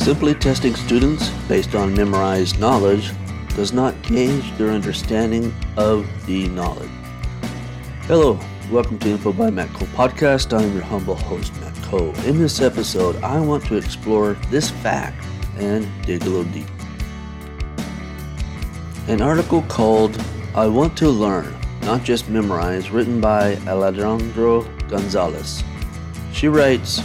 Simply testing students based on memorized knowledge does not gauge their understanding of the knowledge. Hello, welcome to Info by Matt Cole podcast. I'm your humble host, Matt Cole. In this episode, I want to explore this fact and dig a little deep. An article called I Want to Learn, Not Just Memorize, written by Alondra Gonzalez. She writes,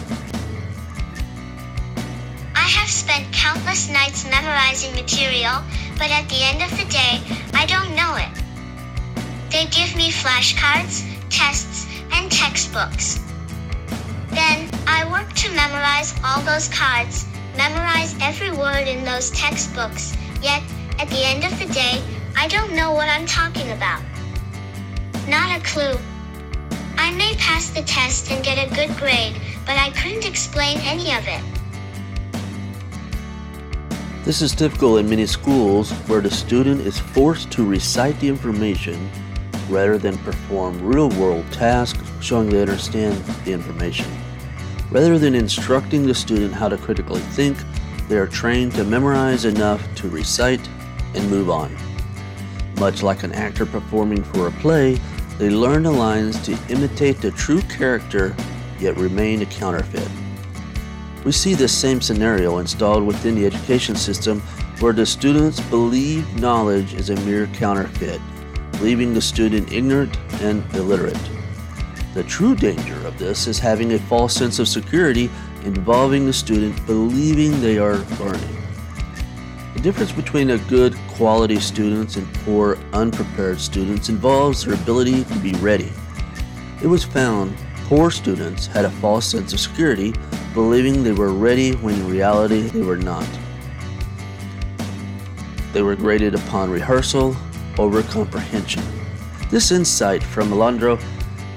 memorizing material, but at the end of the day, I don't know it. They give me flashcards, tests, and textbooks. Then, I work to memorize all those cards, memorize every word in those textbooks, yet, at the end of the day, I don't know what I'm talking about. Not a clue. I may pass the test and get a good grade, but I couldn't explain any of it. This is typical in many schools where the student is forced to recite the information rather than perform real world tasks showing they understand the information. Rather than instructing the student how to critically think, they are trained to memorize enough to recite and move on. Much like an actor performing for a play, they learn the lines to imitate the true character yet remain a counterfeit. We see this same scenario installed within the education system where the students believe knowledge is a mere counterfeit, leaving the student ignorant and illiterate. The true danger of this is having a false sense of security involving the student believing they are learning. The difference between a good quality students and poor unprepared students involves their ability to be ready. It was found poor students had a false sense of security, believing they were ready when in reality they were not. They were graded upon rehearsal over comprehension. This insight from Alondra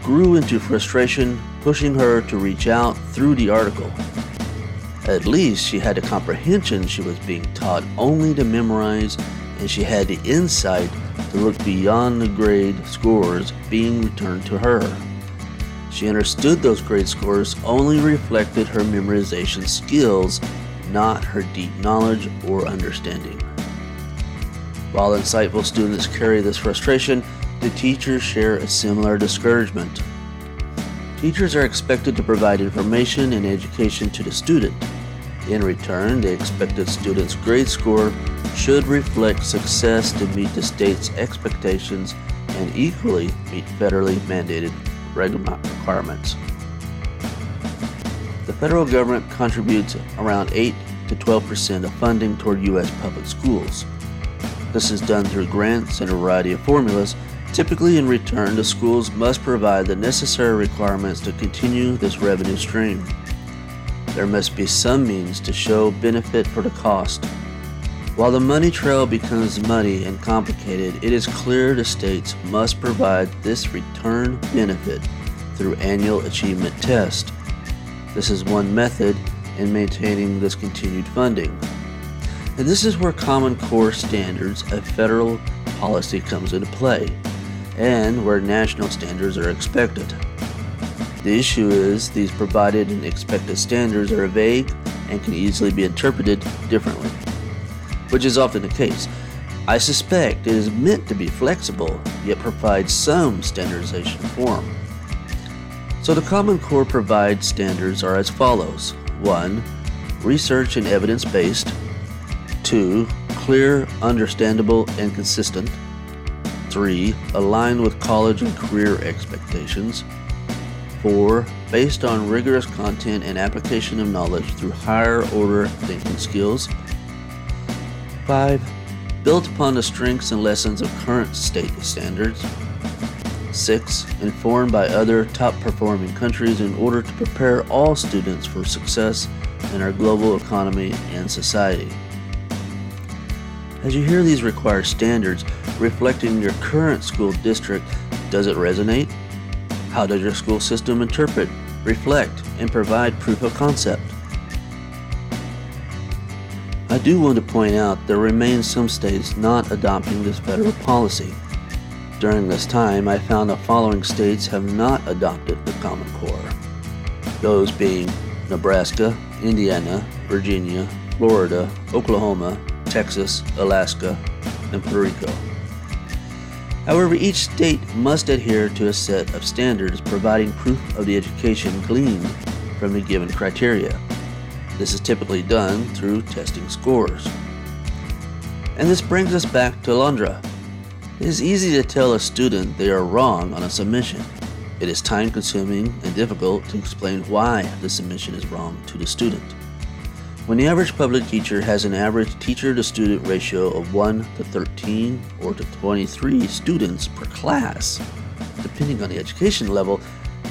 grew into frustration, pushing her to reach out through the article. At least she had the comprehension she was being taught only to memorize, and she had the insight to look beyond the grade scores being returned to her. She understood those grade scores only reflected her memorization skills, not her deep knowledge or understanding. While insightful students carry this frustration, the teachers share a similar discouragement. Teachers are expected to provide information and education to the student. In return, they expect that students' grade score should reflect success to meet the state's expectations and equally meet federally mandated requirements. The federal government contributes around 8 to 12 percent of funding toward U.S. public schools. This is done through grants and a variety of formulas. Typically, in return, the schools must provide the necessary requirements to continue this revenue stream. There must be some means to show benefit for the cost. While the money trail becomes muddy and complicated, it is clear the states must provide this return benefit through annual achievement test. This is one method in maintaining this continued funding. And this is where Common Core standards of federal policy comes into play, and where national standards are expected. The issue is these provided and expected standards are vague and can easily be interpreted differently, which is often the case. I suspect it is meant to be flexible, yet provides some standardization form. So the Common Core provides standards are as follows 1. Research and evidence based. 2. Clear, understandable, and consistent. 3. Aligned with college and career expectations. 4. Based on rigorous content and application of knowledge through higher order thinking skills. 5. Built upon the strengths and lessons of current state standards. 6. Informed by other top performing countries in order to prepare all students for success in our global economy and society. As you hear these required standards reflecting your current school district, does it resonate? How does your school system interpret, reflect, and provide proof of concept? I do want to point out there remain some states not adopting this federal policy. During this time, I found the following states have not adopted the Common Core those being Nebraska, Indiana, Virginia, Florida, Oklahoma, Texas, Alaska, and Puerto Rico. However, each state must adhere to a set of standards providing proof of the education gleaned from the given criteria. This is typically done through testing scores. And this brings us back to Alondra. It is easy to tell a student they are wrong on a submission. It is time consuming and difficult to explain why the submission is wrong to the student. When the average public teacher has an average teacher to student ratio of 1 to 13 or to 23 students per class, depending on the education level,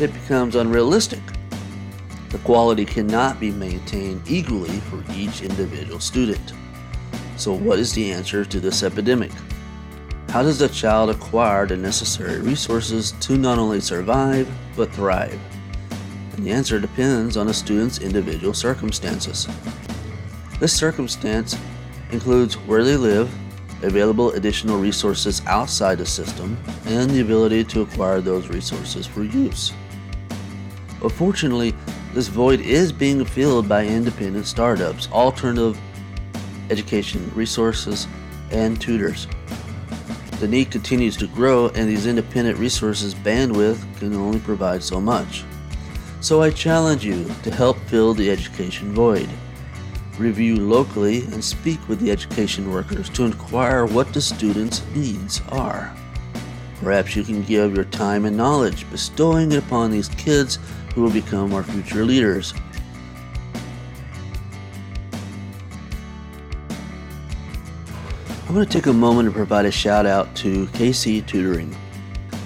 it becomes unrealistic. The quality cannot be maintained equally for each individual student. So, what is the answer to this epidemic? How does a child acquire the necessary resources to not only survive, but thrive? And the answer depends on a student's individual circumstances. This circumstance includes where they live, available additional resources outside the system, and the ability to acquire those resources for use. But fortunately, this void is being filled by independent startups, alternative education resources, and tutors. The need continues to grow, and these independent resources' bandwidth can only provide so much. So I challenge you to help fill the education void. Review locally and speak with the education workers to inquire what the students' needs are. Perhaps you can give your time and knowledge, bestowing it upon these kids who will become our future leaders. I want to take a moment to provide a shout out to KC Tutoring.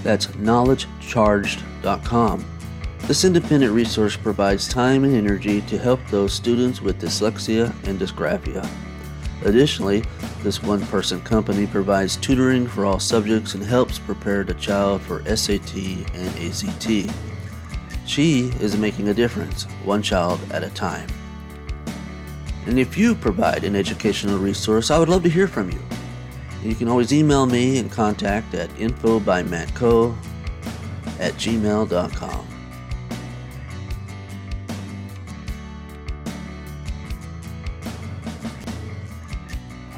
That's knowledgecharged.com. This independent resource provides time and energy to help those students with dyslexia and dysgraphia. Additionally, this one person company provides tutoring for all subjects and helps prepare the child for SAT and ACT. She is making a difference, one child at a time. And if you provide an educational resource, I would love to hear from you. You can always email me and contact at infobymattco at gmail.com.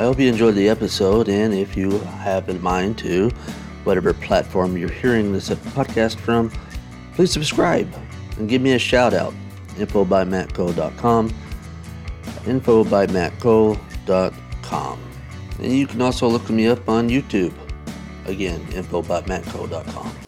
I hope you enjoyed the episode, and if you have in mind to, whatever platform you're hearing this podcast from, please subscribe and give me a shout out. Infobymattco.com info.mattco.com. And you can also look me up on YouTube. Again, info by info.mattco.com.